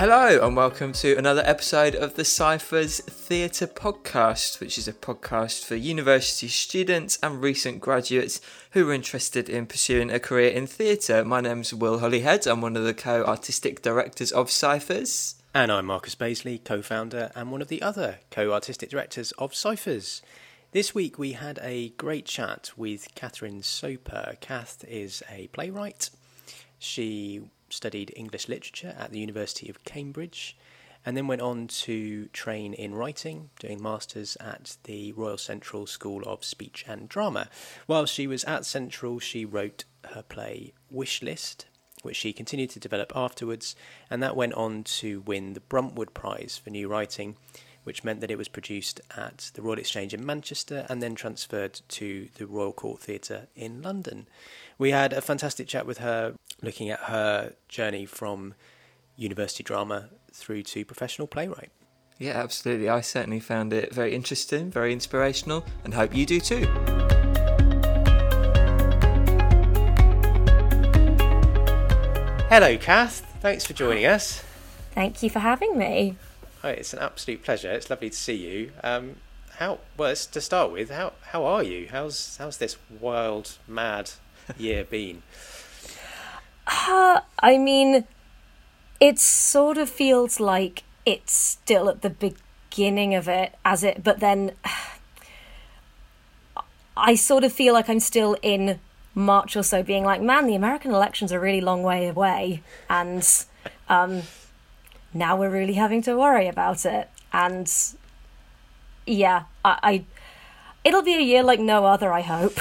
Hello, and welcome to another episode of the Cyphers Theatre Podcast, which is a podcast for university students and recent graduates who are interested in pursuing a career in theatre. My name's Will Hollyhead, I'm one of the co artistic directors of Cyphers. And I'm Marcus Baisley, co founder and one of the other co artistic directors of Cyphers. This week we had a great chat with Katherine Soper. Kath is a playwright. She studied English literature at the University of Cambridge and then went on to train in writing, doing masters at the Royal Central School of Speech and Drama. While she was at Central, she wrote her play Wish List, which she continued to develop afterwards, and that went on to win the Bruntwood Prize for New Writing which meant that it was produced at the Royal Exchange in Manchester and then transferred to the Royal Court Theatre in London. We had a fantastic chat with her, looking at her journey from university drama through to professional playwright. Yeah, absolutely. I certainly found it very interesting, very inspirational, and hope you do too. Hello, Kath. Thanks for joining us. Thank you for having me. Oh, it's an absolute pleasure. It's lovely to see you. Um, how well to start with? How how are you? How's how's this wild, mad year been? Uh, I mean, it sort of feels like it's still at the beginning of it, as it. But then, I sort of feel like I'm still in March or so, being like, man, the American elections are a really long way away, and um, now we're really having to worry about it. And yeah, I, I it'll be a year like no other. I hope.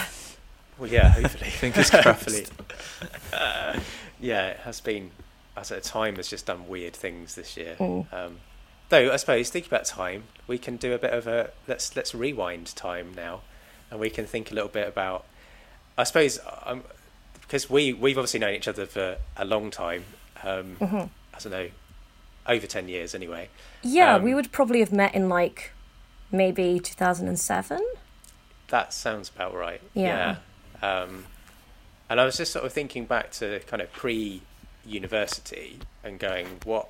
Well, yeah, hopefully. Fingers crossed. uh, yeah, it has been. As a time has just done weird things this year. Mm. Um, though I suppose thinking about time, we can do a bit of a let's let's rewind time now, and we can think a little bit about. I suppose um, because we we've obviously known each other for a long time. Um, mm-hmm. I don't know over 10 years anyway. Yeah, um, we would probably have met in like maybe 2007. That sounds about right. Yeah. yeah. Um, and I was just sort of thinking back to kind of pre university and going, what.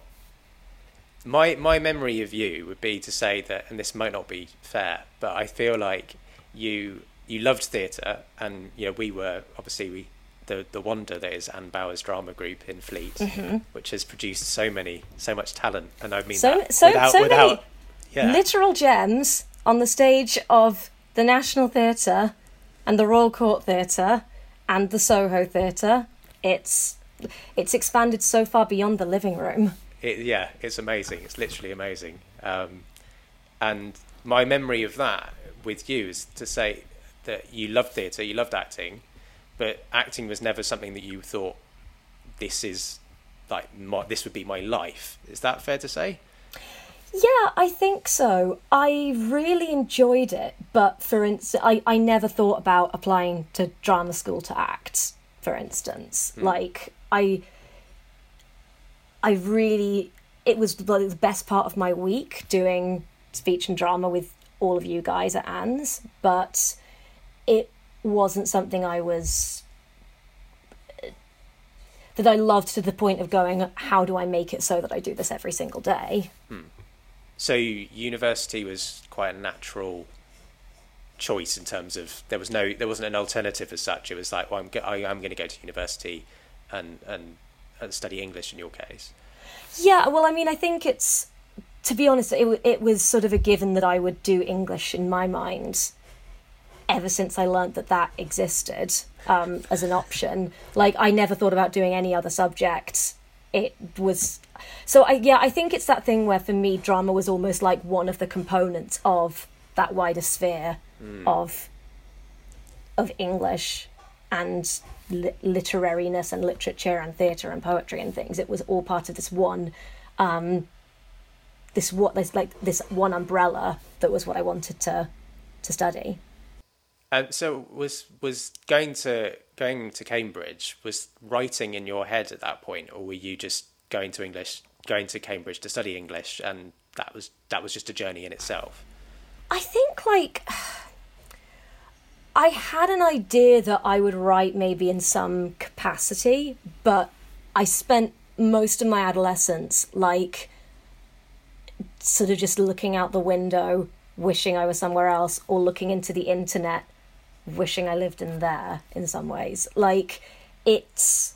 My, my memory of you would be to say that, and this might not be fair, but I feel like you you loved theatre, and you know we were obviously we the the wonder that is Anne Bowers Drama Group in Fleet, mm-hmm. which has produced so many so much talent, and I mean so that so without, so without, many yeah. literal gems on the stage of the National Theatre and the Royal Court Theatre and the Soho Theatre. It's it's expanded so far beyond the living room. It, yeah, it's amazing. It's literally amazing. Um, and my memory of that with you is to say that you loved theatre, you loved acting, but acting was never something that you thought this is like my, this would be my life. Is that fair to say? Yeah, I think so. I really enjoyed it, but for instance, I, I never thought about applying to drama school to act, for instance. Hmm. Like, I, I really, it was the best part of my week doing speech and drama with all of you guys at Anne's, but it wasn't something I was that I loved to the point of going, how do I make it so that I do this every single day? Hmm. So university was quite a natural choice in terms of there was no there wasn't an alternative as such. It was like, well, I'm I, am going to go to university and and and study English in your case. Yeah, well, I mean, I think it's to be honest, it it was sort of a given that I would do English in my mind ever since I learned that that existed um, as an option. Like I never thought about doing any other subject. It was so I yeah I think it's that thing where for me drama was almost like one of the components of that wider sphere mm. of of English and li- literariness and literature and theatre and poetry and things. It was all part of this one. Um, this what this like this one umbrella that was what I wanted to to study. Um, so was was going to going to Cambridge was writing in your head at that point, or were you just going to English, going to Cambridge to study English, and that was that was just a journey in itself? I think like I had an idea that I would write maybe in some capacity, but I spent most of my adolescence like sort of just looking out the window, wishing I was somewhere else, or looking into the internet, wishing I lived in there in some ways. Like, it's.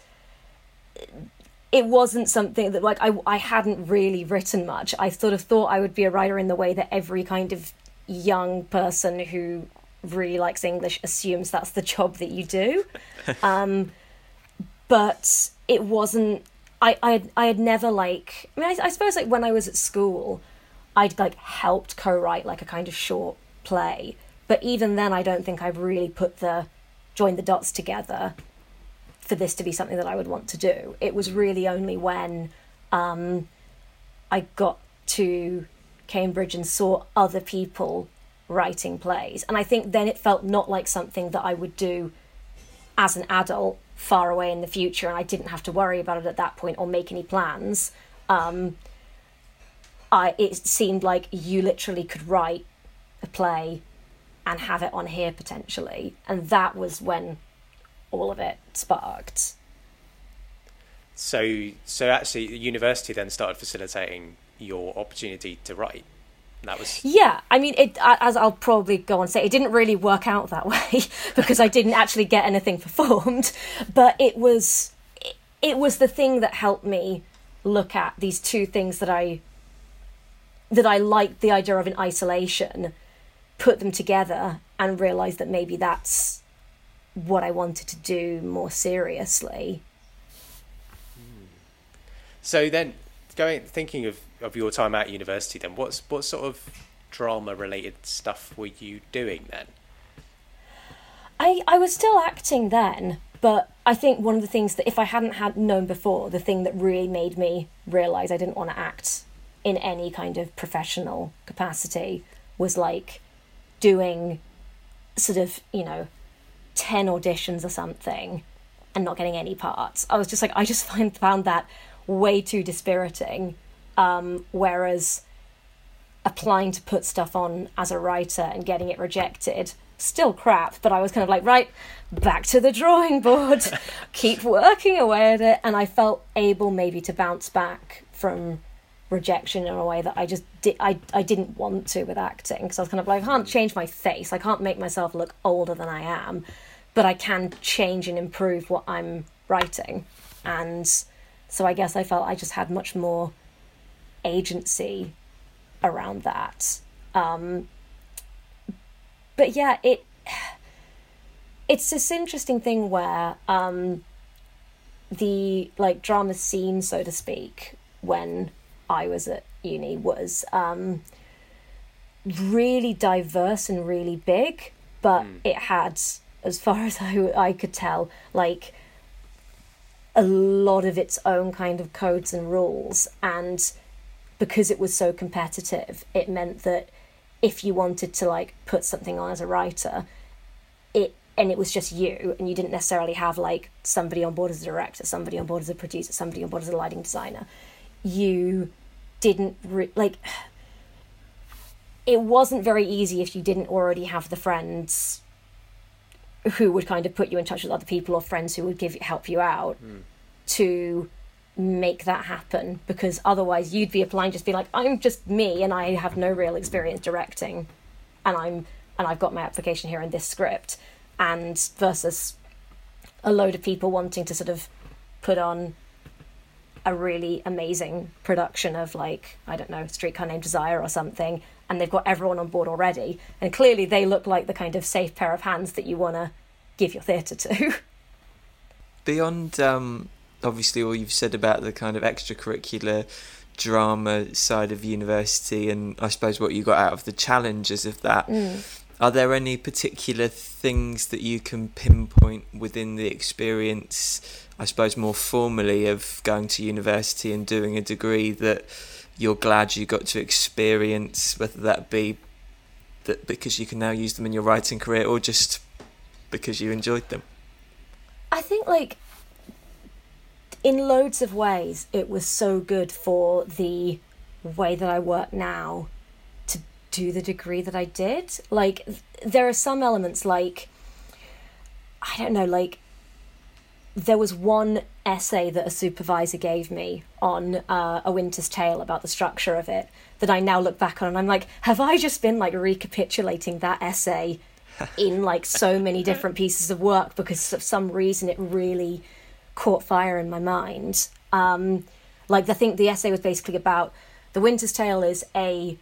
It wasn't something that, like, I, I hadn't really written much. I sort of thought I would be a writer in the way that every kind of young person who really likes English assumes that's the job that you do. um, but it wasn't I, I, I had never like I mean I, I, suppose like when I was at school I'd like helped co-write like a kind of short play but even then I don't think I've really put the joined the dots together for this to be something that I would want to do it was really only when um, I got to Cambridge and saw other people writing plays and I think then it felt not like something that I would do as an adult far away in the future and I didn't have to worry about it at that point or make any plans. Um, I, it seemed like you literally could write a play and have it on here potentially. And that was when all of it sparked. So, so actually, the university then started facilitating your opportunity to write that was yeah i mean it as i'll probably go on say it didn't really work out that way because i didn't actually get anything performed but it was it was the thing that helped me look at these two things that i that i liked the idea of in isolation put them together and realize that maybe that's what i wanted to do more seriously so then going thinking of of your time at university, then what's what sort of drama related stuff were you doing then? I I was still acting then, but I think one of the things that if I hadn't had known before, the thing that really made me realize I didn't want to act in any kind of professional capacity was like doing sort of, you know, 10 auditions or something and not getting any parts. I was just like I just find found that way too dispiriting um, whereas applying to put stuff on as a writer and getting it rejected, still crap, but I was kind of like, right, back to the drawing board, keep working away at it. And I felt able maybe to bounce back from rejection in a way that I just did I, I didn't want to with acting. Because I was kind of like I can't change my face. I can't make myself look older than I am but I can change and improve what I'm writing. And so I guess I felt I just had much more agency around that. Um, but yeah, it it's this interesting thing where um, the like drama scene, so to speak, when I was at uni was um, really diverse and really big, but mm. it had, as far as I, I could tell, like a lot of its own kind of codes and rules and because it was so competitive, it meant that if you wanted to like put something on as a writer, it and it was just you and you didn't necessarily have like somebody on board as a director, somebody on board as a producer, somebody on board as a lighting designer. You didn't re- like it wasn't very easy if you didn't already have the friends who would kind of put you in touch with other people or friends who would give help you out mm. to make that happen because otherwise you'd be applying just be like i'm just me and i have no real experience directing and i'm and i've got my application here in this script and versus a load of people wanting to sort of put on a really amazing production of like i don't know streetcar named desire or something and they've got everyone on board already and clearly they look like the kind of safe pair of hands that you want to give your theatre to beyond um obviously all you've said about the kind of extracurricular drama side of university and I suppose what you got out of the challenges of that. Mm. Are there any particular things that you can pinpoint within the experience, I suppose more formally, of going to university and doing a degree that you're glad you got to experience, whether that be that because you can now use them in your writing career or just because you enjoyed them? I think like in loads of ways, it was so good for the way that I work now to do the degree that I did. Like, there are some elements, like, I don't know, like, there was one essay that a supervisor gave me on uh, A Winter's Tale about the structure of it that I now look back on and I'm like, have I just been like recapitulating that essay in like so many different pieces of work because of some reason it really caught fire in my mind. Um, like I think the essay was basically about The Winter's Tale is a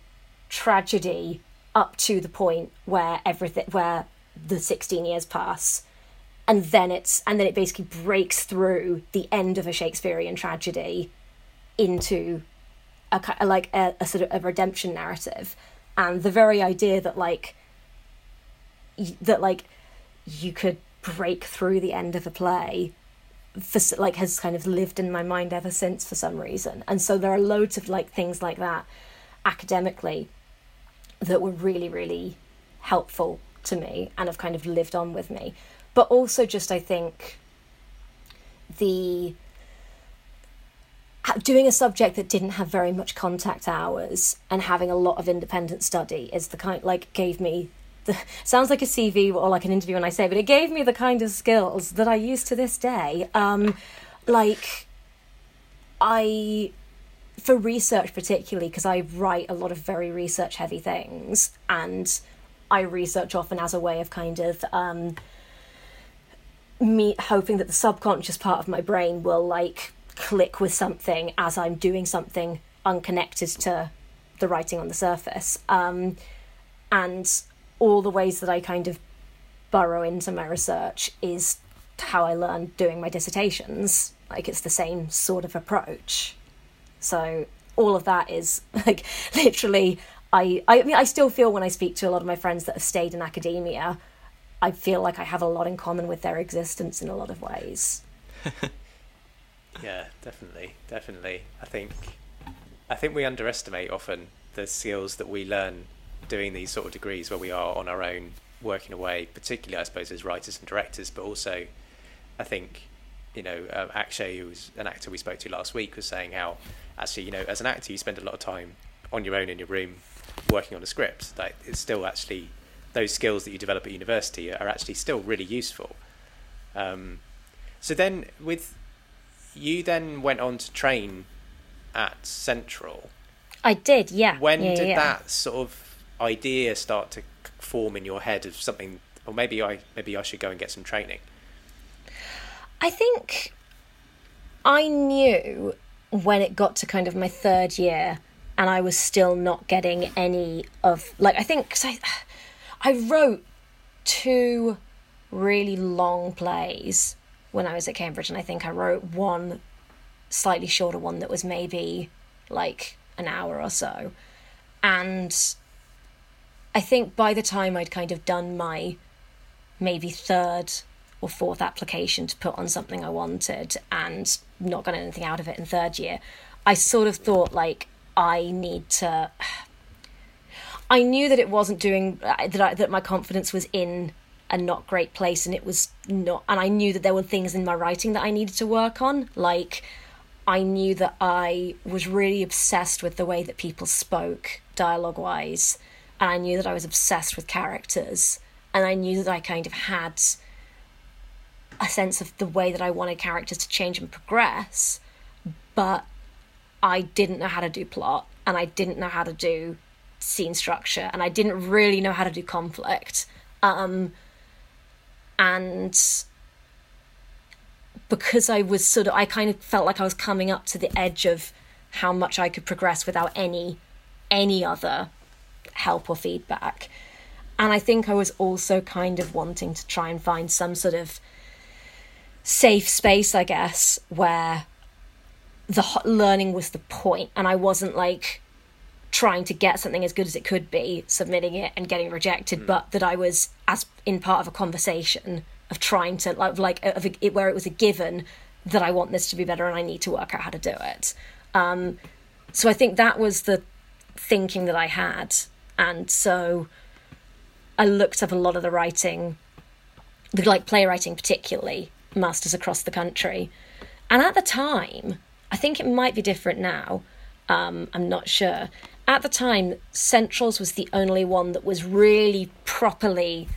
tragedy up to the point where everything where the 16 years pass and then it's and then it basically breaks through the end of a Shakespearean tragedy into a, a like a, a sort of a redemption narrative, and the very idea that like y- that like you could break through the end of a play for like has kind of lived in my mind ever since for some reason. And so there are loads of like things like that academically that were really really helpful to me and have kind of lived on with me but also just I think the doing a subject that didn't have very much contact hours and having a lot of independent study is the kind like gave me the sounds like a CV or like an interview when I say, but it gave me the kind of skills that I use to this day. Um, like I for research particularly because I write a lot of very research heavy things and I research often as a way of kind of um, me hoping that the subconscious part of my brain will like click with something as I'm doing something unconnected to the writing on the surface. Um, and all the ways that I kind of burrow into my research is how I learned doing my dissertations. Like it's the same sort of approach. So all of that is like literally I I mean I still feel when I speak to a lot of my friends that have stayed in academia, I feel like I have a lot in common with their existence in a lot of ways. Yeah, definitely, definitely. I think I think we underestimate often the skills that we learn doing these sort of degrees where we are on our own working away, particularly I suppose as writers and directors, but also I think you know um, Akshay, who was an actor we spoke to last week, was saying how actually you know as an actor you spend a lot of time on your own in your room working on a script. Like it's still actually those skills that you develop at university are actually still really useful. Um, so then with you then went on to train at Central. I did, yeah. When yeah, did yeah. that sort of idea start to form in your head of something? Or maybe I maybe I should go and get some training. I think I knew when it got to kind of my third year and I was still not getting any of like I think cause I I wrote two really long plays when I was at Cambridge and I think I wrote one slightly shorter one that was maybe like an hour or so and I think by the time I'd kind of done my maybe third or fourth application to put on something I wanted and not got anything out of it in third year, I sort of thought like I need to. I knew that it wasn't doing uh, that. I, that my confidence was in a not great place, and it was not. And I knew that there were things in my writing that I needed to work on. Like I knew that I was really obsessed with the way that people spoke dialogue wise, and I knew that I was obsessed with characters, and I knew that I kind of had a sense of the way that I wanted characters to change and progress, but I didn't know how to do plot and I didn't know how to do scene structure and I didn't really know how to do conflict. Um, and because I was sort of, I kind of felt like I was coming up to the edge of how much I could progress without any any other help or feedback. And I think I was also kind of wanting to try and find some sort of safe space, I guess, where the learning was the point, and I wasn't like trying to get something as good as it could be, submitting it and getting rejected, but that I was as in part of a conversation of trying to like like of a, it, where it was a given that I want this to be better and I need to work out how to do it. Um, so I think that was the thinking that I had, and so I looked up a lot of the writing, the like playwriting particularly, masters across the country. And at the time, I think it might be different now. Um, I'm not sure. At the time, Centrals was the only one that was really properly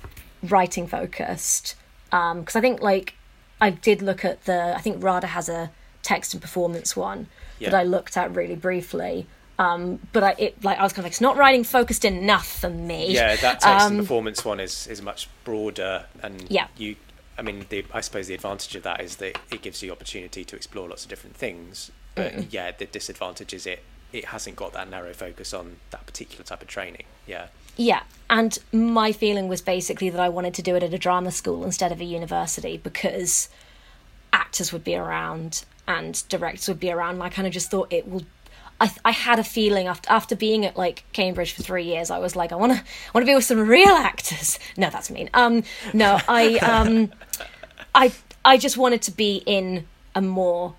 writing focused. Because I think, like, I did look at the. I think RADA has a text and performance one Yeah. that I looked at really briefly. Um, but I it like I was kind of like it's not writing focused enough for me. Yeah, that text and Um, performance one is is much broader, and Yeah. you. I mean, the, I suppose the advantage of that is that it gives you opportunity to explore lots of different things. But yeah, the disadvantage is it it hasn't got that narrow focus on that particular type of training. Yeah. Yeah, and my feeling was basically that I wanted to do it at a drama school instead of a university because actors would be around and directors would be around. And I kind of just thought it will. I, I had a feeling after after being at like Cambridge for three years, I was like, I want to want to be with some real actors. No, that's mean. Um, no, I um, I I just wanted to be in a more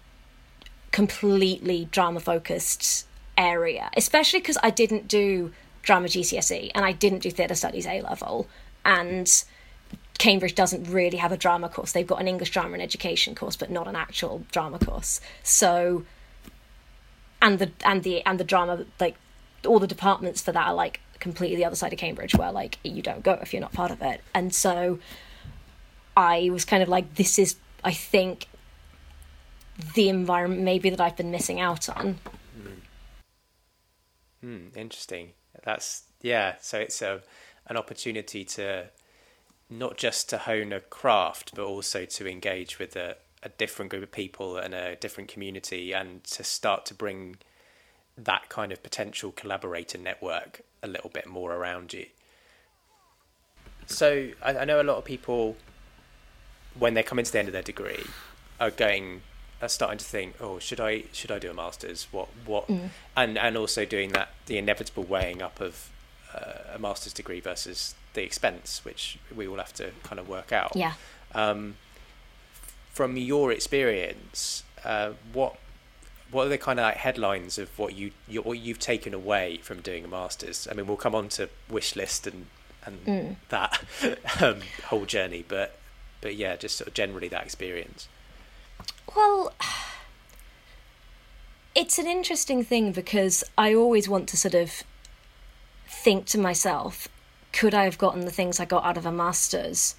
completely drama focused area, especially because I didn't do drama GCSE and I didn't do theatre studies A level. And Cambridge doesn't really have a drama course. They've got an English drama and education course, but not an actual drama course. So, and the and the and the drama like all the departments for that are like completely the other side of Cambridge, where like you don't go if you're not part of it. And so, I was kind of like, this is I think the environment maybe that I've been missing out on. Hmm, interesting. That's yeah. So it's a an opportunity to not just to hone a craft, but also to engage with a, a different group of people and a different community, and to start to bring that kind of potential collaborator network a little bit more around you. So I, I know a lot of people, when they come into the end of their degree, are going are starting to think, oh, should I should I do a masters? What what? And and also doing that the inevitable weighing up of uh, a master's degree versus the expense, which we all have to kind of work out. Yeah. Um, from your experience, uh, what what are the kind of like headlines of what you, you what you've taken away from doing a masters? I mean, we'll come on to wish list and and that um, whole journey, but but yeah, just sort of generally that experience. Well, it's an interesting thing because I always want to sort of think to myself, could I have gotten the things I got out of a master's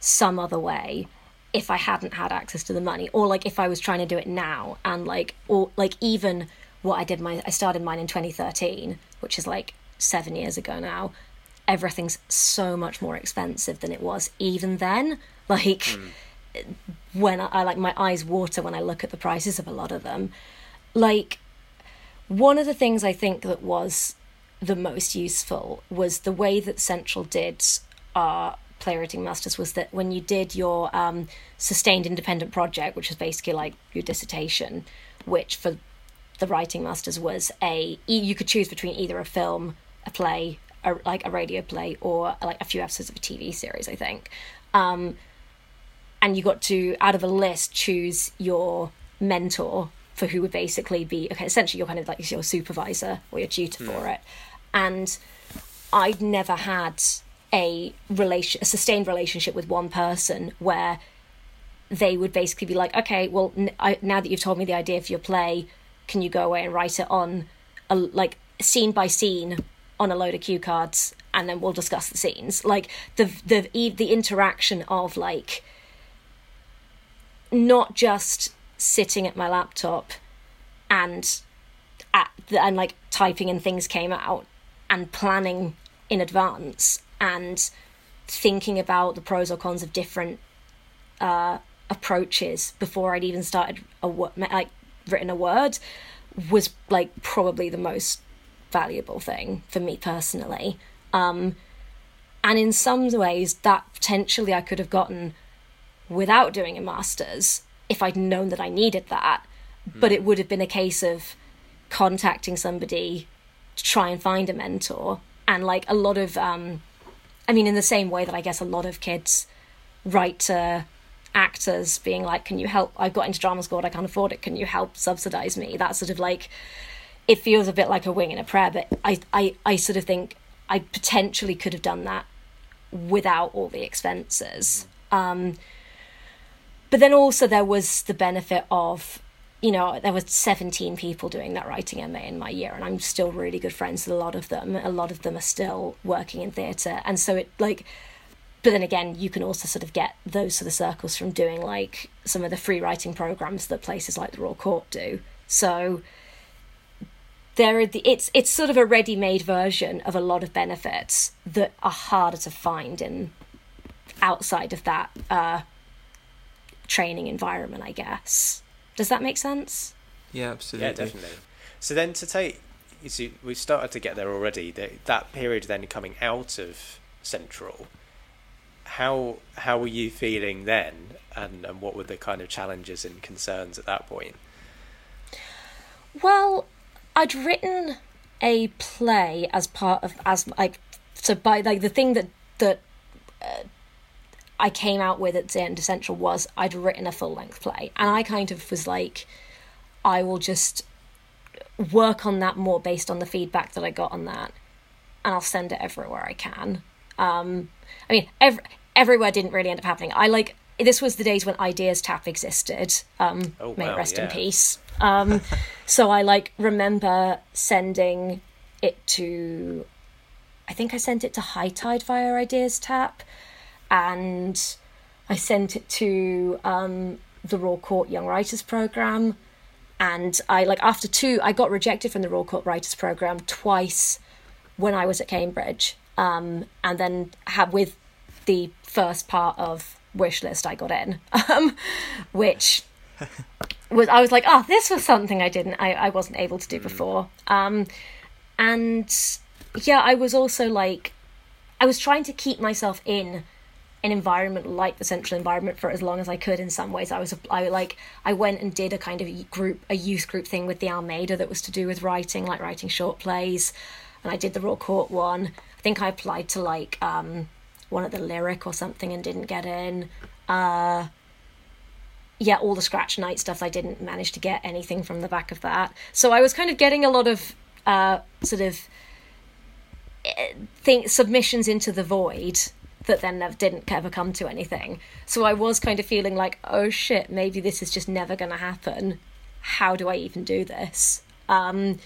some other way if I hadn't had access to the money? Or like if I was trying to do it now and like or like even what I did my I started mine in 2013, which is like 7 years ago now. Everything's so much more expensive than it was even then. Like hmm. When I, I like my eyes water when I look at the prices of a lot of them. Like one of the things I think that was the most useful was the way that Central did our playwriting masters was that when you did your um, sustained independent project, which is basically like your dissertation, which for the writing masters was a you could choose between either a film, a play, a, like a radio play, or like a few episodes of a TV series. I think Um, and you got to out of a list choose your mentor for who would basically be okay essentially you're kind of like your supervisor or your tutor for hmm. it. And i'd never had a relation a sustained relationship with one person where they would basically be like okay well n- I, now that you've told me the idea for your play can you go away and write it on a like scene by scene on a load of cue cards and then we'll discuss the scenes. Like the the the interaction of like not just sitting at my laptop and at the, and like typing and things came out and planning in advance and thinking about the pros or cons of different uh, approaches before I'd even started a wo- like written a word was like probably the most valuable thing for me personally. Um, and in some ways, that potentially I could have gotten without doing a master's if I'd known that I needed that. But it would have been a case of contacting somebody to try and find a mentor. And like a lot of, um, I mean, in the same way that I guess a lot of kids write to actors being like, can you help? I've got into drama school, I can't afford it. Can you help subsidize me? That sort of like, it feels a bit like a wing and a prayer, but I, I, I sort of think I potentially could have done that without all the expenses. Um, but then also there was the benefit of you know there were 17 people doing that writing ma in my year and i'm still really good friends with a lot of them a lot of them are still working in theatre and so it like but then again, you can also sort of get those sort of circles from doing like some of the free writing programs that places like the Royal Court do. So there are the, it's it's sort of a ready-made version of a lot of benefits that are harder to find in outside of that uh, training environment, I guess. Does that make sense? Yeah, absolutely. Yeah, definitely. So then to take, you see, we've started to get there already. That that period then coming out of Central, how how were you feeling then, and and what were the kind of challenges and concerns at that point? Well, I'd written a play as part of as like so by like the thing that that uh, I came out with at the end of Central was I'd written a full length play, and I kind of was like, I will just work on that more based on the feedback that I got on that, and I'll send it everywhere I can. Um, I mean, every, everywhere didn't really end up happening. I like this was the days when Ideas Tap existed. Um, Oh, may it wow, rest in peace. Um, so I like remember sending it to. I think I sent it to High Tide via Ideas Tap, and I sent it to um, the Royal Court Young Writers Program, and I like after two, I got rejected from the Royal Court Writers Program twice when I was at Cambridge, um, and then had with the first part of wish list I got in, um, which was I was like, oh, this was something I didn't, I, I wasn't able to do before, um, and yeah, I was also like, I was trying to keep myself in an environment like the central environment for as long as I could in some ways. I was I like I went and did a kind of group a youth group thing with the Almeida that was to do with writing, like writing short plays. And I did the Royal Court one. I think I applied to like um one at the lyric or something and didn't get in. Uh yeah, all the scratch night stuff I didn't manage to get anything from the back of that. So I was kind of getting a lot of uh sort of eh, think submissions into the void that then never, didn't ever come to anything. So I was kind of feeling like, oh shit, maybe this is just never going to happen. How do I even do this? Um,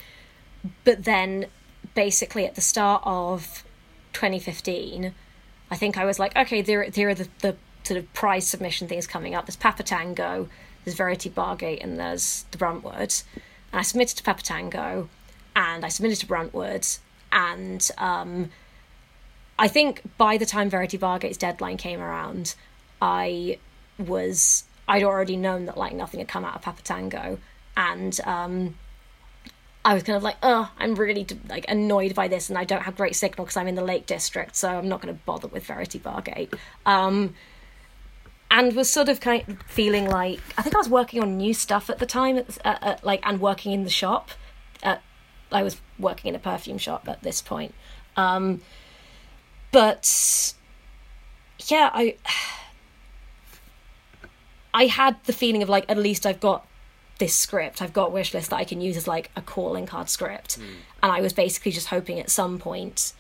but then, basically, at the start of 2015, I think I was like, okay, there, there are the, the sort of prize submission things coming up. There's Papatango, there's Verity Bargate, and there's the Bruntwood. And I submitted to Papatango, and I submitted to Bruntwood, and um, I think by the time Verity Bargate's deadline came around, I was I'd already known that like nothing had come out of Papatango, and um, I was kind of like, oh, I'm really like annoyed by this, and I don't have great signal because I'm in the Lake District, so I'm not going to bother with Verity Bargate. Um, and was sort of kind of feeling like I think I was working on new stuff at the time, at, at, at, like and working in the shop. At, I was working in a perfume shop at this point. Um, but yeah i i had the feeling of like at least i've got this script. I've got wish list that i can use as like a calling card script. Hmm. and i was basically just hoping at some point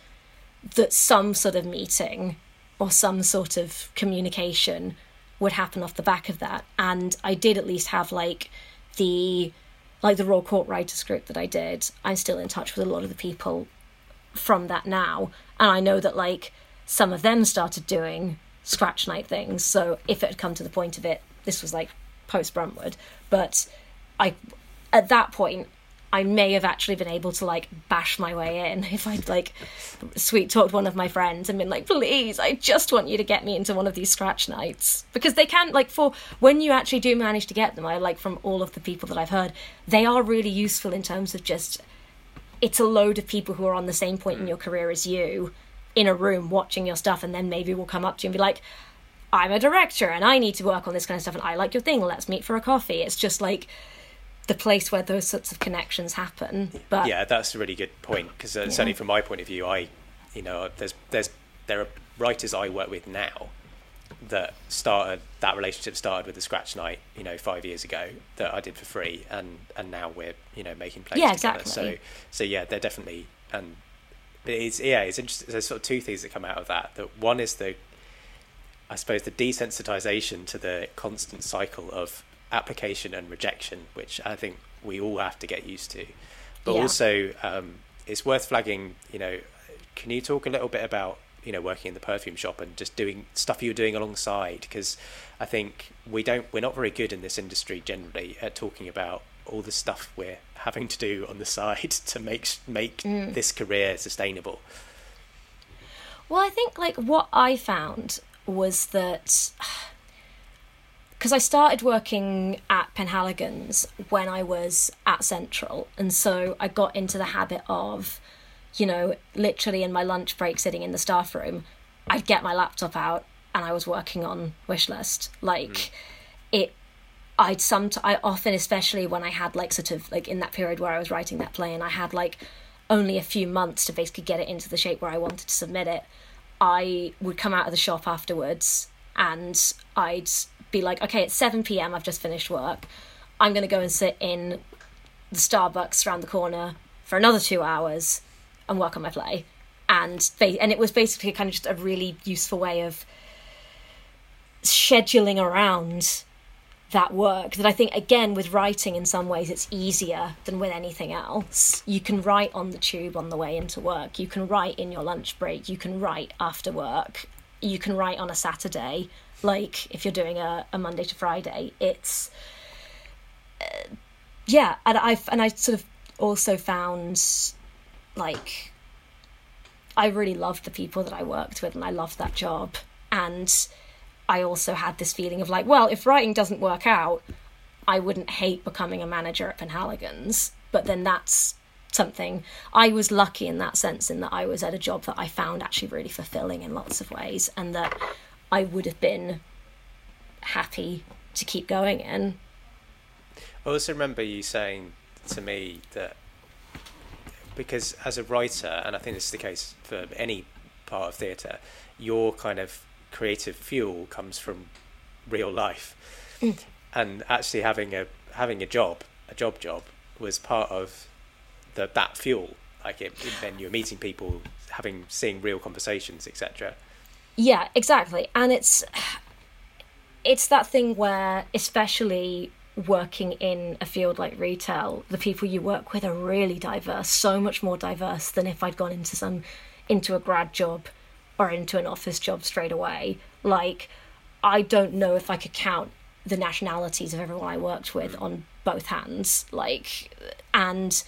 that some sort of meeting or some sort of communication would happen off the back of that. And i did at least have like the like the Royal Court writers group that i did. I'm still in touch with a lot of the people from that now and i know that like some of them started doing scratch night things so if it had come to the point of it this was like post bruntwood but i at that point i may have actually been able to like bash my way in if i'd like sweet talked one of my friends and been like please i just want you to get me into one of these scratch nights. Because they can like for when you actually do manage to get them i like from all of the people that i've heard they are really useful in terms of just it's a load of people who are on the same point in your career as you in a room watching your stuff and then maybe will come up to you and be like i'm a director and i need to work on this kind of stuff and i like your thing. Let's meet for a coffee. It's just like the place where those sorts of connections happen but Yeah, that's a really good point because uh, certainly from my point of view, I, you know, there's there's there are writers I work with now that started that relationship started with the Scratch Night, you know, five years ago that I did for free, and and now we're you know making plays Yeah, together. exactly. So so yeah, they're definitely and it's yeah, it's interesting. There's sort of two things that come out of that. That one is the I suppose the desensitization to the constant cycle of application and rejection, which I think we all have to get used to. But Yeah. also, um, it's worth flagging. You know, can you talk a little bit about you know working in the perfume shop and just doing stuff you're doing alongside because I think we don't we're not very good in this industry generally at talking about all the stuff we're having to do on the side to make make mm. this career sustainable. Well, I think like what I found was that because I started working at Penhaligon's when I was at Central, and so I got into the habit of, you know, literally in my lunch break, sitting in the staff room, I'd get my laptop out and I was working on Wishlist. Like, mm. it, I'd some, I often, especially when I had like sort of like in that period where I was writing that play, and I had like only a few months to basically get it into the shape where I wanted to submit it. I would come out of the shop afterwards and I'd be like, okay, it's 7 p.m., I've just finished work. I'm going to go and sit in the Starbucks around the corner for another two hours and work on my play. And, and it was basically kind of just a really useful way of scheduling around that work that I think again with writing in some ways it's easier than with anything else. You can write on the tube on the way into work. You can write in your lunch break. You can write after work. You can write on a Saturday like if you're doing a, a Monday to Friday, it's uh, yeah, and I and I sort of also found like I really loved the people that I worked with, and I loved that job, and I also had this feeling of like, well, if writing doesn't work out, I wouldn't hate becoming a manager at Penhaligon's, but then that's something I was lucky in that sense in that I was at a job that I found actually really fulfilling in lots of ways and that I would have been happy to keep going in. I also remember you saying to me that because as a writer, and I think this is the case for any part of theatre, your kind of creative fuel comes from real life, mm. and actually having a having a job, a job job, was part of the that fuel. Like it, then you're meeting people, having seeing real conversations, etc. Yeah, exactly. And it's it's that thing where especially working in a field like retail, the people you work with are really diverse, so much more diverse than if I'd gone into some into a grad job or into an office job straight away. Like I don't know if I could count the nationalities of everyone I worked with on both hands. Like and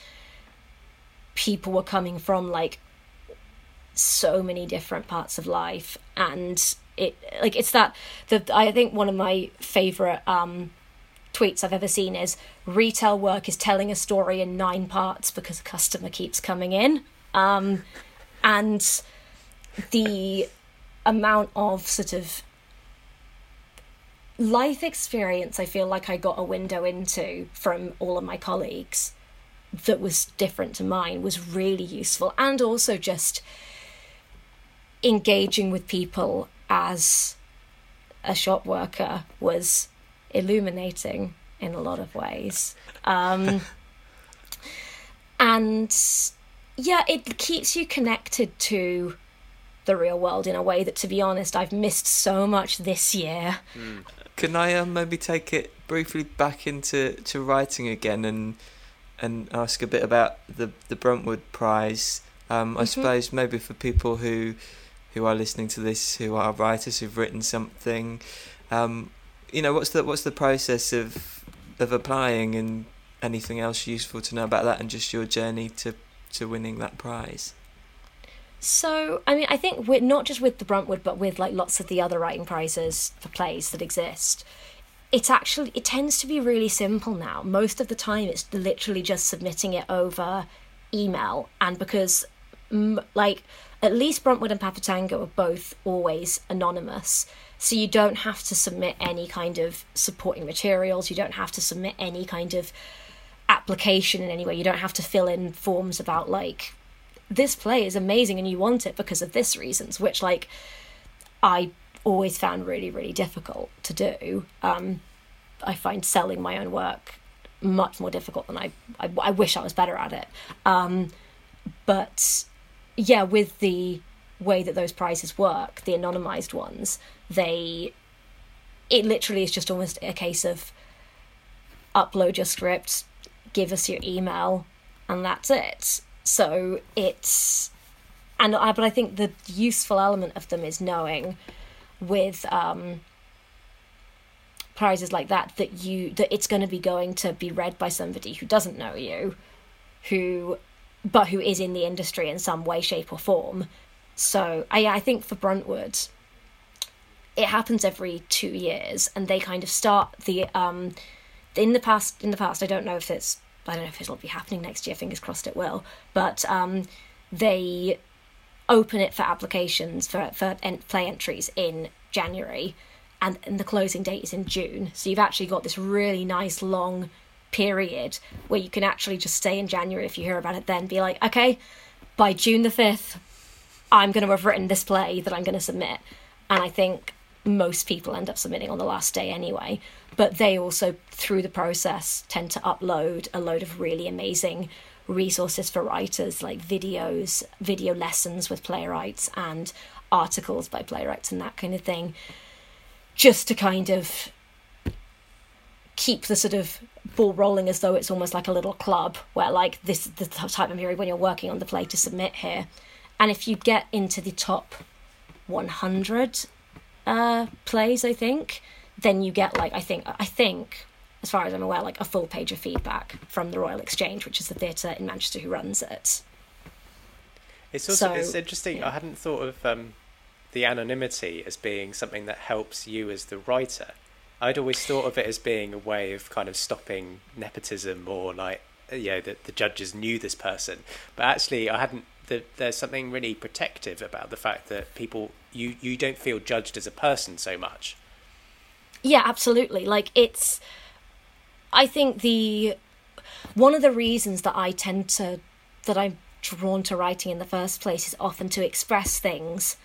people were coming from like so many different parts of life and it like it's that the I think one of my favorite um tweets I've ever seen is retail work is telling a story in nine parts because a customer keeps coming in. Um and the amount of sort of life experience I feel like I got a window into from all of my colleagues that was different to mine was really useful. And also just engaging with people as a shop worker was illuminating in a lot of ways. Um, and yeah, it keeps you connected to the real world in a way that, to be honest, I've missed so much this year. Mm. Can I um, maybe take it briefly back into to writing again and and ask a bit about the the Bruntwood Prize? Um, I mm-hmm. suppose maybe for people who who are listening to this who are writers who've written something. Um, you know, what's the what's the process of of applying and anything else useful to know about that and just your journey to to winning that prize? So, I mean, I think we're not just with the Bruntwood, but with like lots of the other writing prizes for plays that exist. It's actually it tends to be really simple now. Most of the time, it's literally just submitting it over email, and because like at least Bruntwood and Papatango are both always anonymous. So you don't have to submit any kind of supporting materials, you don't have to submit any kind of application in any way, you don't have to fill in forms about like this play is amazing and you want it because of this reasons, which like I always found really, really difficult to do. Um, I find selling my own work much more difficult than I, I, I wish I was better at it. Um, but yeah, with the way that those prizes work, the anonymized ones, they it literally is just almost a case of upload your script, give us your email, and that's it. So it's and I, but I think the useful element of them is knowing with um, prizes like that that you that it's going to be going to be read by somebody who doesn't know you, who but who is in the industry in some way, shape, or form. So I I think for Bruntwood, it happens every two years, and they kind of start the um, in the past in the past. I don't know if it's I don't know if it'll be happening next year. Fingers crossed it will. But um, they open it for applications for for play entries in January, and, and the closing date is in June. So you've actually got this really nice long period where you can actually just stay in January if you hear about it. Then be like, okay, by June the fifth, I'm going to have written this play that I'm going to submit, and I think most people end up submitting on the last day anyway. But they also, through the process, tend to upload a load of really amazing resources for writers like videos, video lessons with playwrights, and articles by playwrights and that kind of thing, just to kind of keep the sort of ball rolling as though it's almost like a little club where like this is the type of period when you're working on the play to submit here and if you get into the top 100 uh, plays i think then you get like i think i think as far as I'm aware, like a full page of feedback from the Royal Exchange, which is the theatre in Manchester who runs it. It's also so, it's interesting. Yeah. I hadn't thought of um, the anonymity as being something that helps you as the writer. I'd always thought of it as being a way of kind of stopping nepotism or like you know that the judges knew this person, but actually I hadn't. The, there's something really protective about the fact that people you you don't feel judged as a person so much. Yeah, absolutely. Like it's I think the one of the reasons that I tend to that I'm drawn to writing in the first place is often to express things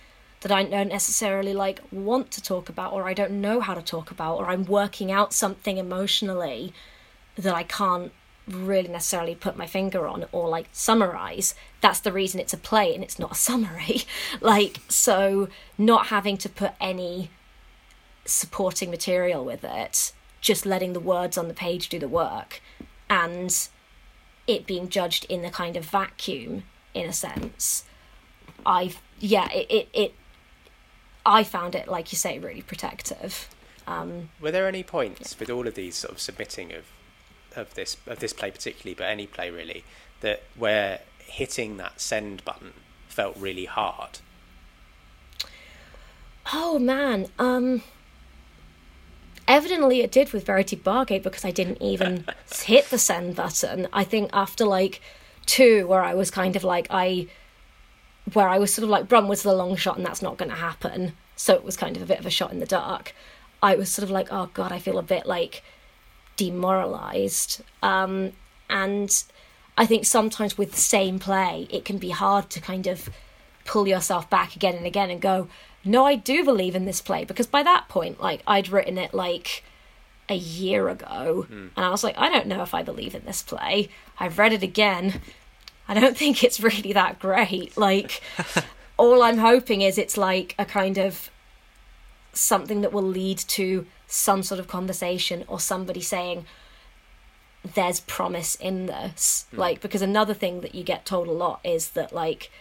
that I don't necessarily like want to talk about or I don't know how to talk about or I'm working out something emotionally that I can't really necessarily put my finger on or like summarize that's the reason it's a play and it's not a summary like so not having to put any supporting material with it just letting the words on the page do the work and it being judged in the kind of vacuum in a sense I've, yeah it, it, it i found it like you say really protective um, were there any points yeah. with all of these sort of submitting of of this of this play particularly but any play really that where hitting that send button felt really hard oh man um Evidently, it did with Verity Bargate because I didn't even hit the send button. I think after like two, where I was kind of like, I, where I was sort of like, Brum was the long shot and that's not going to happen. So it was kind of a bit of a shot in the dark. I was sort of like, oh God, I feel a bit like demoralized. Um, and I think sometimes with the same play, it can be hard to kind of pull yourself back again and again and go, no, I do believe in this play because by that point, like I'd written it like a year ago, mm. and I was like, I don't know if I believe in this play. I've read it again. I don't think it's really that great. Like, all I'm hoping is it's like a kind of something that will lead to some sort of conversation or somebody saying, there's promise in this. Mm. Like, because another thing that you get told a lot is that, like,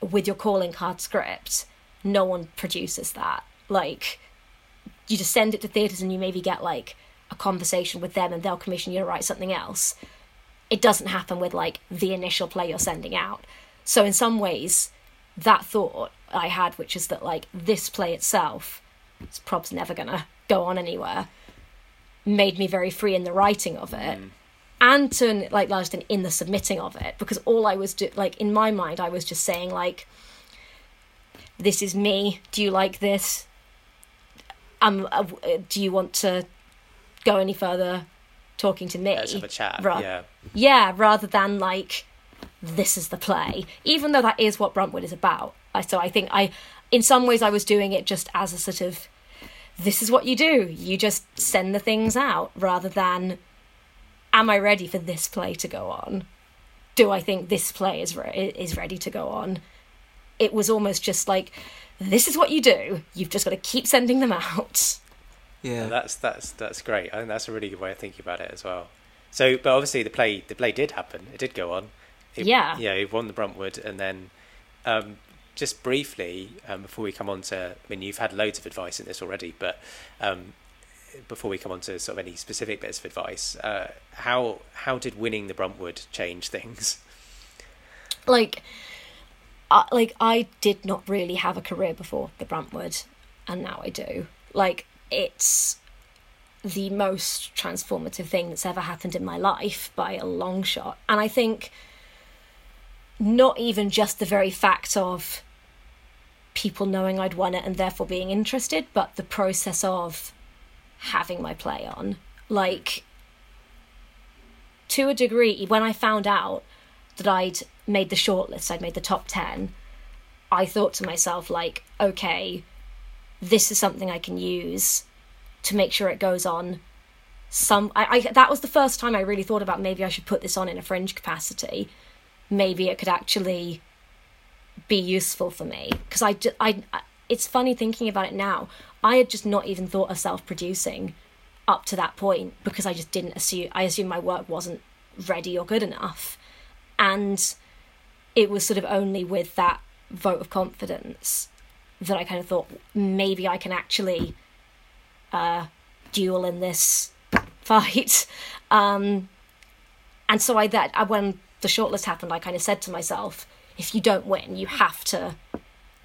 with your calling card script, no one produces that. Like, you just send it to theatres and you maybe get like a conversation with them and they'll commission you to write something else. It doesn't happen with like the initial play you're sending out. So, in some ways, that thought I had, which is that like this play itself, this prob's never gonna go on anywhere, made me very free in the writing of it. Mm. And to like Larson in the submitting of it, because all I was do like in my mind, I was just saying like, this is me. Do you like this? Um, uh, do you want to go any further talking to me? Let's have a chat. Ra- yeah. Yeah, rather than like, this is the play. Even though that is what Bruntwood is about. So I think I, in some ways, I was doing it just as a sort of, this is what you do. You just send the things out rather than, am I ready for this play to go on? Do I think this play is re- is ready to go on? it was almost just like, this is what you do. You've just got to keep sending them out. Yeah, that's that's that's great. I think that's a really good way of thinking about it as well. So, but obviously the play the play did happen. It did go on. It, yeah. Yeah, he won the Bruntwood, and then Um, just briefly, um, before we come on to, I mean, you've had loads of advice in this already, but um, before we come on to sort of any specific bits of advice, uh, how how did winning the Bruntwood change things? Like, like I did not really have a career before the Bruntwood, and now I do. Like, it's the most transformative thing that's ever happened in my life by a long shot, and I think not even just the very fact of people knowing I'd won it and therefore being interested, but the process of having my play on. Like, to a degree, when I found out that I'd made the shortlist, I'd made the top 10, I thought to myself, like, okay, this is something I can use to make sure it goes on some I, I that was the first time I really thought about maybe I should put this on in a fringe capacity. Maybe it could actually be useful for me. Because I, I it's funny thinking about it now. I had just not even thought of self-producing up to that point because i just didn't assume i assumed my work wasn't ready or good enough. And it was sort of only with that vote of confidence that i kind of thought maybe i can actually uh, duel in this fight. Um, and so i that when the shortlist happened i kind of said to myself if you don't win, you have to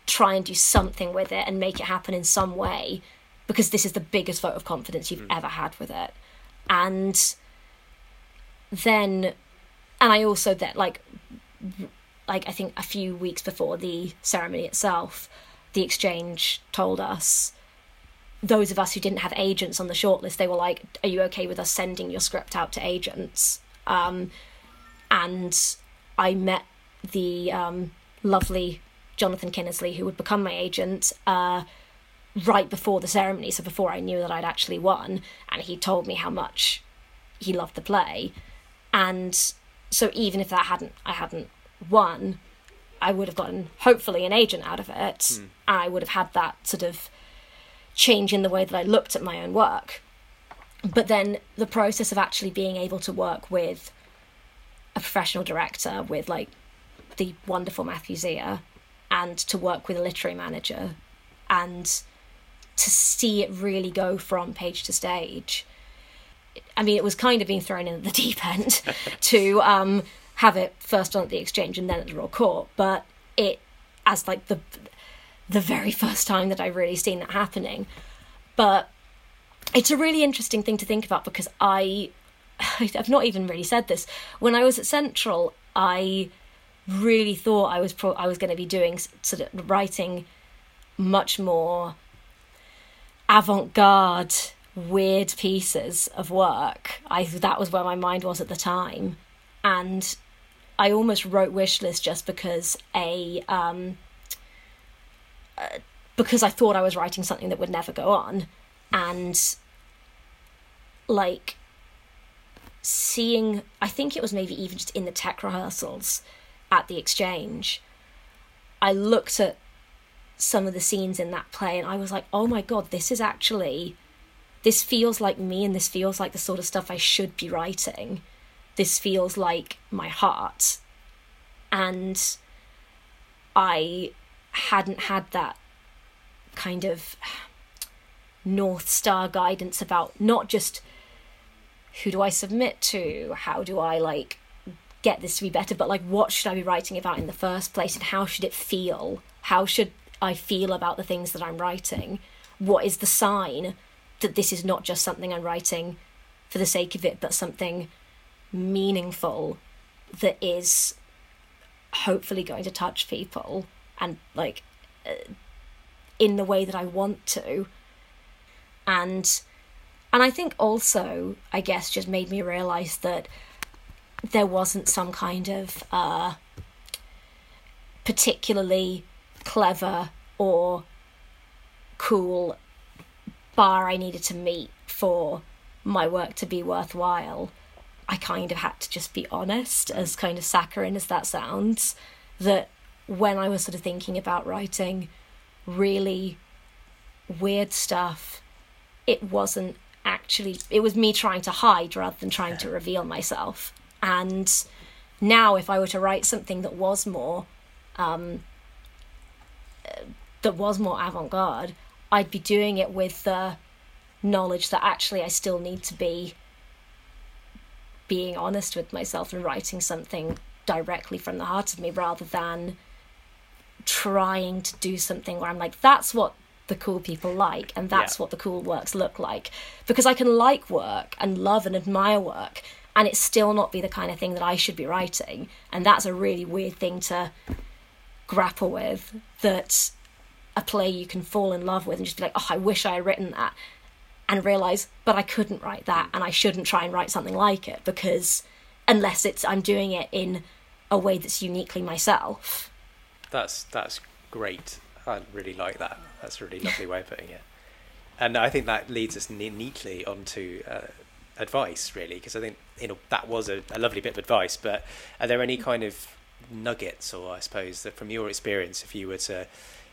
try and do something with it and make it happen in some way because this is the biggest vote of confidence you've mm. ever had with it. And then, and I also that like, like I think a few weeks before the ceremony itself, the exchange told us those of us who didn't have agents on the shortlist, they were like, "Are you okay with us sending your script out to agents?" Um, and I met the um, lovely Jonathan Kinnersley, who would become my agent, uh, right before the ceremony, so before I knew that I'd actually won, and he told me how much he loved the play, and so even if that hadn't I hadn't won, I would have gotten hopefully an agent out of it, mm. I would have had that sort of change in the way that I looked at my own work. But then the process of actually being able to work with a professional director with like the wonderful Matthew Xia and to work with a literary manager and to see it really go from page to stage. I mean, it was kind of being thrown in at the deep end to um, have it first on at the exchange and then at the Royal Court, but it as like the the very first time that I've really seen that happening. But it's a really interesting thing to think about because I I've not even really said this. When I was at Central, I really thought I was pro- I was going to be doing sort of writing much more avant-garde weird pieces of work. I that was where my mind was at the time, and I almost wrote wish list just because a um, uh, because I thought I was writing something that would never go on, and like seeing I think it was maybe even just in the tech rehearsals at the exchange, I looked at some of the scenes in that play and I was like, oh my god, this is actually, this feels like me and this feels like the sort of stuff I should be writing. This feels like my heart. And I hadn't had that kind of North Star guidance about not just who do I submit to, how do I like get this to be better, but like what should I be writing about in the first place and how should it feel? How should I feel about the things that I'm writing? What is the sign that this is not just something I'm writing for the sake of it, but something meaningful that is hopefully going to touch people and like uh, in the way that I want to. And and I think also, I guess, just made me realize that there wasn't some kind of uh, particularly clever or cool bar I needed to meet for my work to be worthwhile. I kind of had to just be honest, as kind of saccharine as that sounds, that when I was sort of thinking about writing really weird stuff, it wasn't actually, it was me trying to hide rather than trying to reveal myself. And now, if I were to write something that was more um, that was more avant-garde i'd be doing it with the knowledge that actually i still need to be being honest with myself and writing something directly from the heart of me rather than trying to do something where I'm like, that's what the cool people like and that's Yeah. what the cool works look like. Because I can like work and love and admire work and it still not be the kind of thing that I should be writing. And that's a really weird thing to grapple with that a play you can fall in love with and just be like, oh, I wish I had written that. And realize, but I couldn't write that and I shouldn't try and write something like it because unless it's I'm doing it in a way that's uniquely myself. That's that's great. I really like that. That's a really lovely way of putting it. And I think that leads us ne- neatly onto uh, advice, really, because I think you know that was a, a lovely bit of advice. But are there any kind of nuggets, or I suppose that from your experience, if you were to,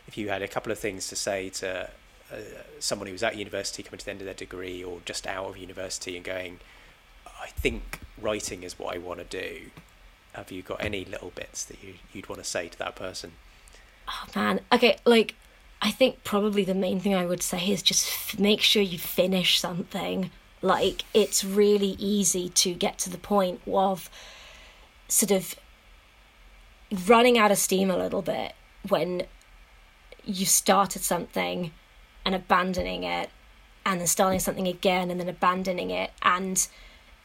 if you had a couple of things to say to uh, someone who was at university, coming to the end of their degree, or just out of university, and going, I think writing is what I want to do. Have you got any little bits that you, you'd want to say to that person? Oh man. Okay, like I think probably the main thing I would say is just f- make sure you finish something. Like it's really easy to get to the point of sort of running out of steam a little bit when you started something and abandoning it and then starting something again and then abandoning it. And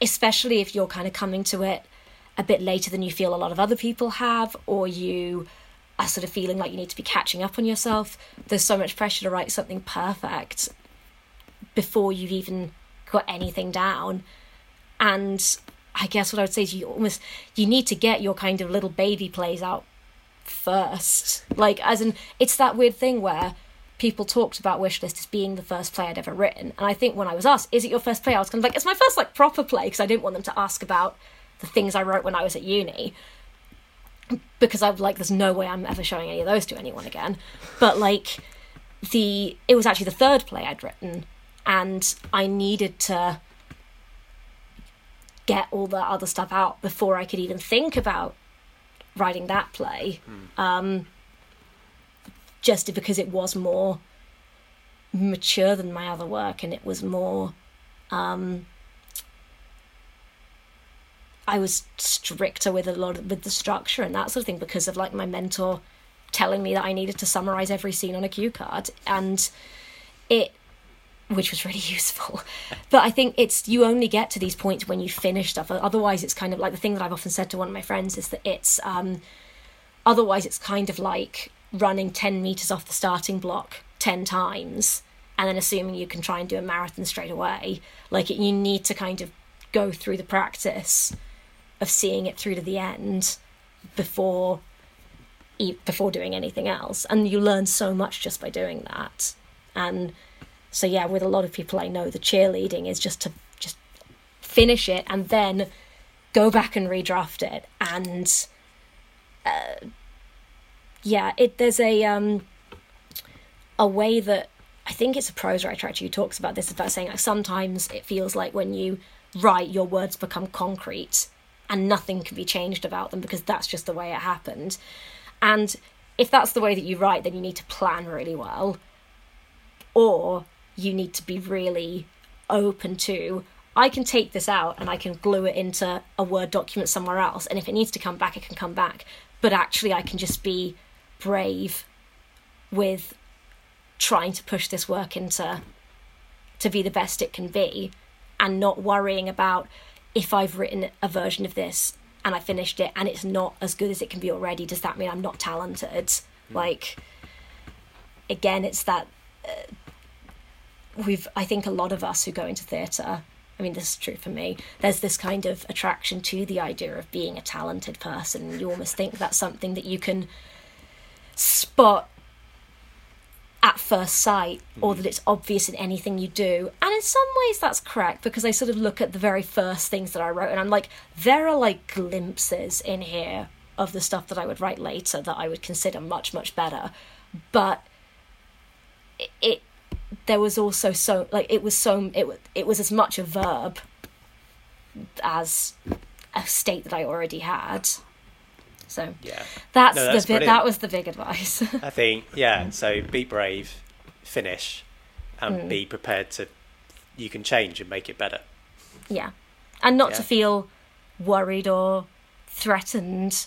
especially if you're kind of coming to it a bit later than you feel a lot of other people have or you are sort of feeling like you need to be catching up on yourself there's so much pressure to write something perfect before you've even got anything down. And i guess what i would say is you almost you need to get your kind of little baby plays out first. Like as in it's that weird thing where people talked about wishlist as being the first play i'd ever written. And i think when i was asked is it your first play? I was kind of like it's my first like proper play because i didn't want them to ask about the things i wrote when i was at uni. Because i'm like there's no way i'm ever showing any of those to anyone again. But like the it was actually the third play i'd written and i needed to get all the other stuff out before i could even think about writing that play. Um, just because it was more mature than my other work and it was more um, I was stricter with a lot of, with the structure and that sort of thing because of like my mentor telling me that I needed to summarize every scene on a cue card. And it which was really useful. But I think it's you only get to these points when you finish stuff. Otherwise, it's kind of like the thing that I've often said to one of my friends is that it's um, otherwise it's kind of like running ten meters off the starting block ten times and then assuming you can try and do a marathon straight away. Like you need to kind of go through the practice of seeing it through to the end before before doing anything else and you learn so much just by doing that and so yeah with a lot of people i know the cheerleading is just to just finish it and then go back and redraft it. And uh, yeah it there's a um a way that i think it's a prose writer actually who talks about this about saying like sometimes it feels like when you write your words become concrete and nothing can be changed about them because that's just the way it happened. And if that's the way that you write then you need to plan really well. Or you need to be really open to I can take this out and I can glue it into a Word document somewhere else. And if it needs to come back, it can come back. But actually, I can just be brave with trying to push this work into to be the best it can be and not worrying about if I've written a version of this and I finished it and it's not as good as it can be already, does that mean I'm not talented? Hmm. Like, again, it's that uh, we've i think a lot of us who go into theatre i mean this is true for me there's this kind of attraction to the idea of being a talented person you almost think that's something that you can spot at first sight or mm. that it's obvious in anything you do. And in some ways that's correct because i sort of look at the very first things that i wrote and i'm like there are like glimpses in here of the stuff that i would write later that i would consider much much better. But it, it there was also so like it was so it was it was as much a verb as a state that I already had. So Yeah. that's, No, that's the bit. That was the big advice. I think yeah. So be brave, finish, and Mm. be prepared to. You can change and make it better. yeah, and not to feel worried or threatened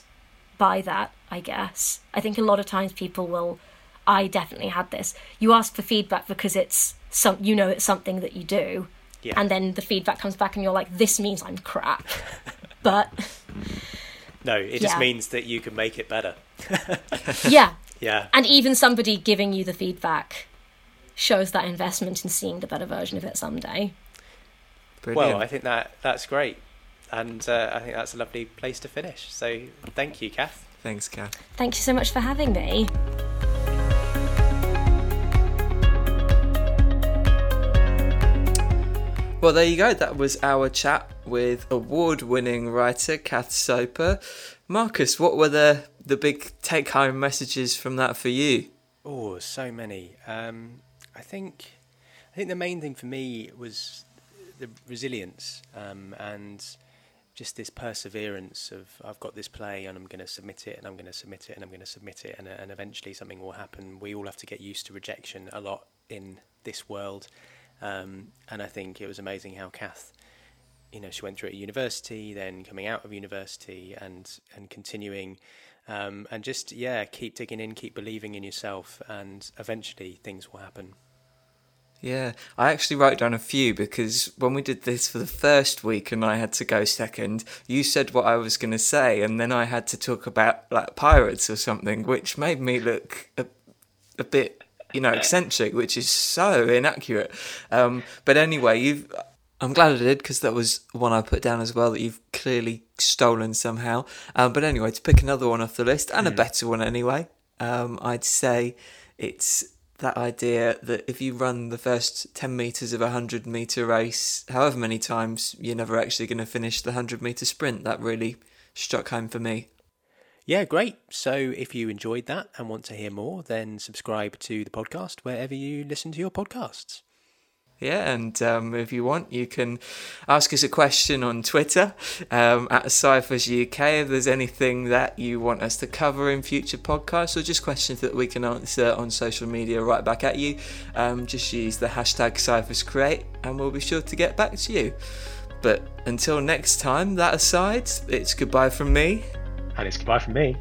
by that. I guess I think a lot of times people will. I definitely had this. You ask for feedback because it's some. You know, it's something that you do. Yeah. And then the feedback comes back, and you're like, "This means I'm crap," but No, it just means that you can make it better. yeah, Yeah. And even somebody giving you the feedback shows that investment in seeing the better version of it someday. Brilliant. Well, I think that that's great, and uh, I think that's a lovely place to finish. So thank you, Kath. Thanks, Kath. Thank you so much for having me. Well, there you go. That was our chat with award-winning writer Kath Soper. Marcus, what were the the big take-home messages from that for you? Oh, so many. Um, I think, I think the main thing for me was the resilience um, and just this perseverance of I've got this play and I'm going to submit it and I'm going to submit it and I'm going to submit it and, and eventually something will happen. We all have to get used to rejection a lot in this world, um, and I think it was amazing how Kath. You know, she went through at university, then coming out of university, and and continuing um, and just yeah, keep digging in, keep believing in yourself, and eventually things will happen. Yeah, I actually wrote down a few because when we did this for the first week and I had to go second, you said what I was going to say, and then I had to talk about like pirates or something, which made me look a, a bit, you know, eccentric, which is so inaccurate. Um, but anyway, you've. I'm glad I did because that was one I put down as well that you've clearly stolen somehow. Um, but anyway, to pick another one off the list and a better one anyway, um, I'd say it's that idea that if you run the first 10 metres of a 100 metre race, however many times, you're never actually going to finish the 100 metre sprint. That really struck home for me. Yeah, great. So if you enjoyed that and want to hear more, then subscribe to the podcast wherever you listen to your podcasts. Yeah, and um, if you want, you can ask us a question on Twitter um, at Cyphers UK if there's anything that you want us to cover in future podcasts or just questions that we can answer on social media right back at you. Um, just use the hashtag Cyphers Create and we'll be sure to get back to you. But until next time, that aside, it's goodbye from me and it's goodbye from me.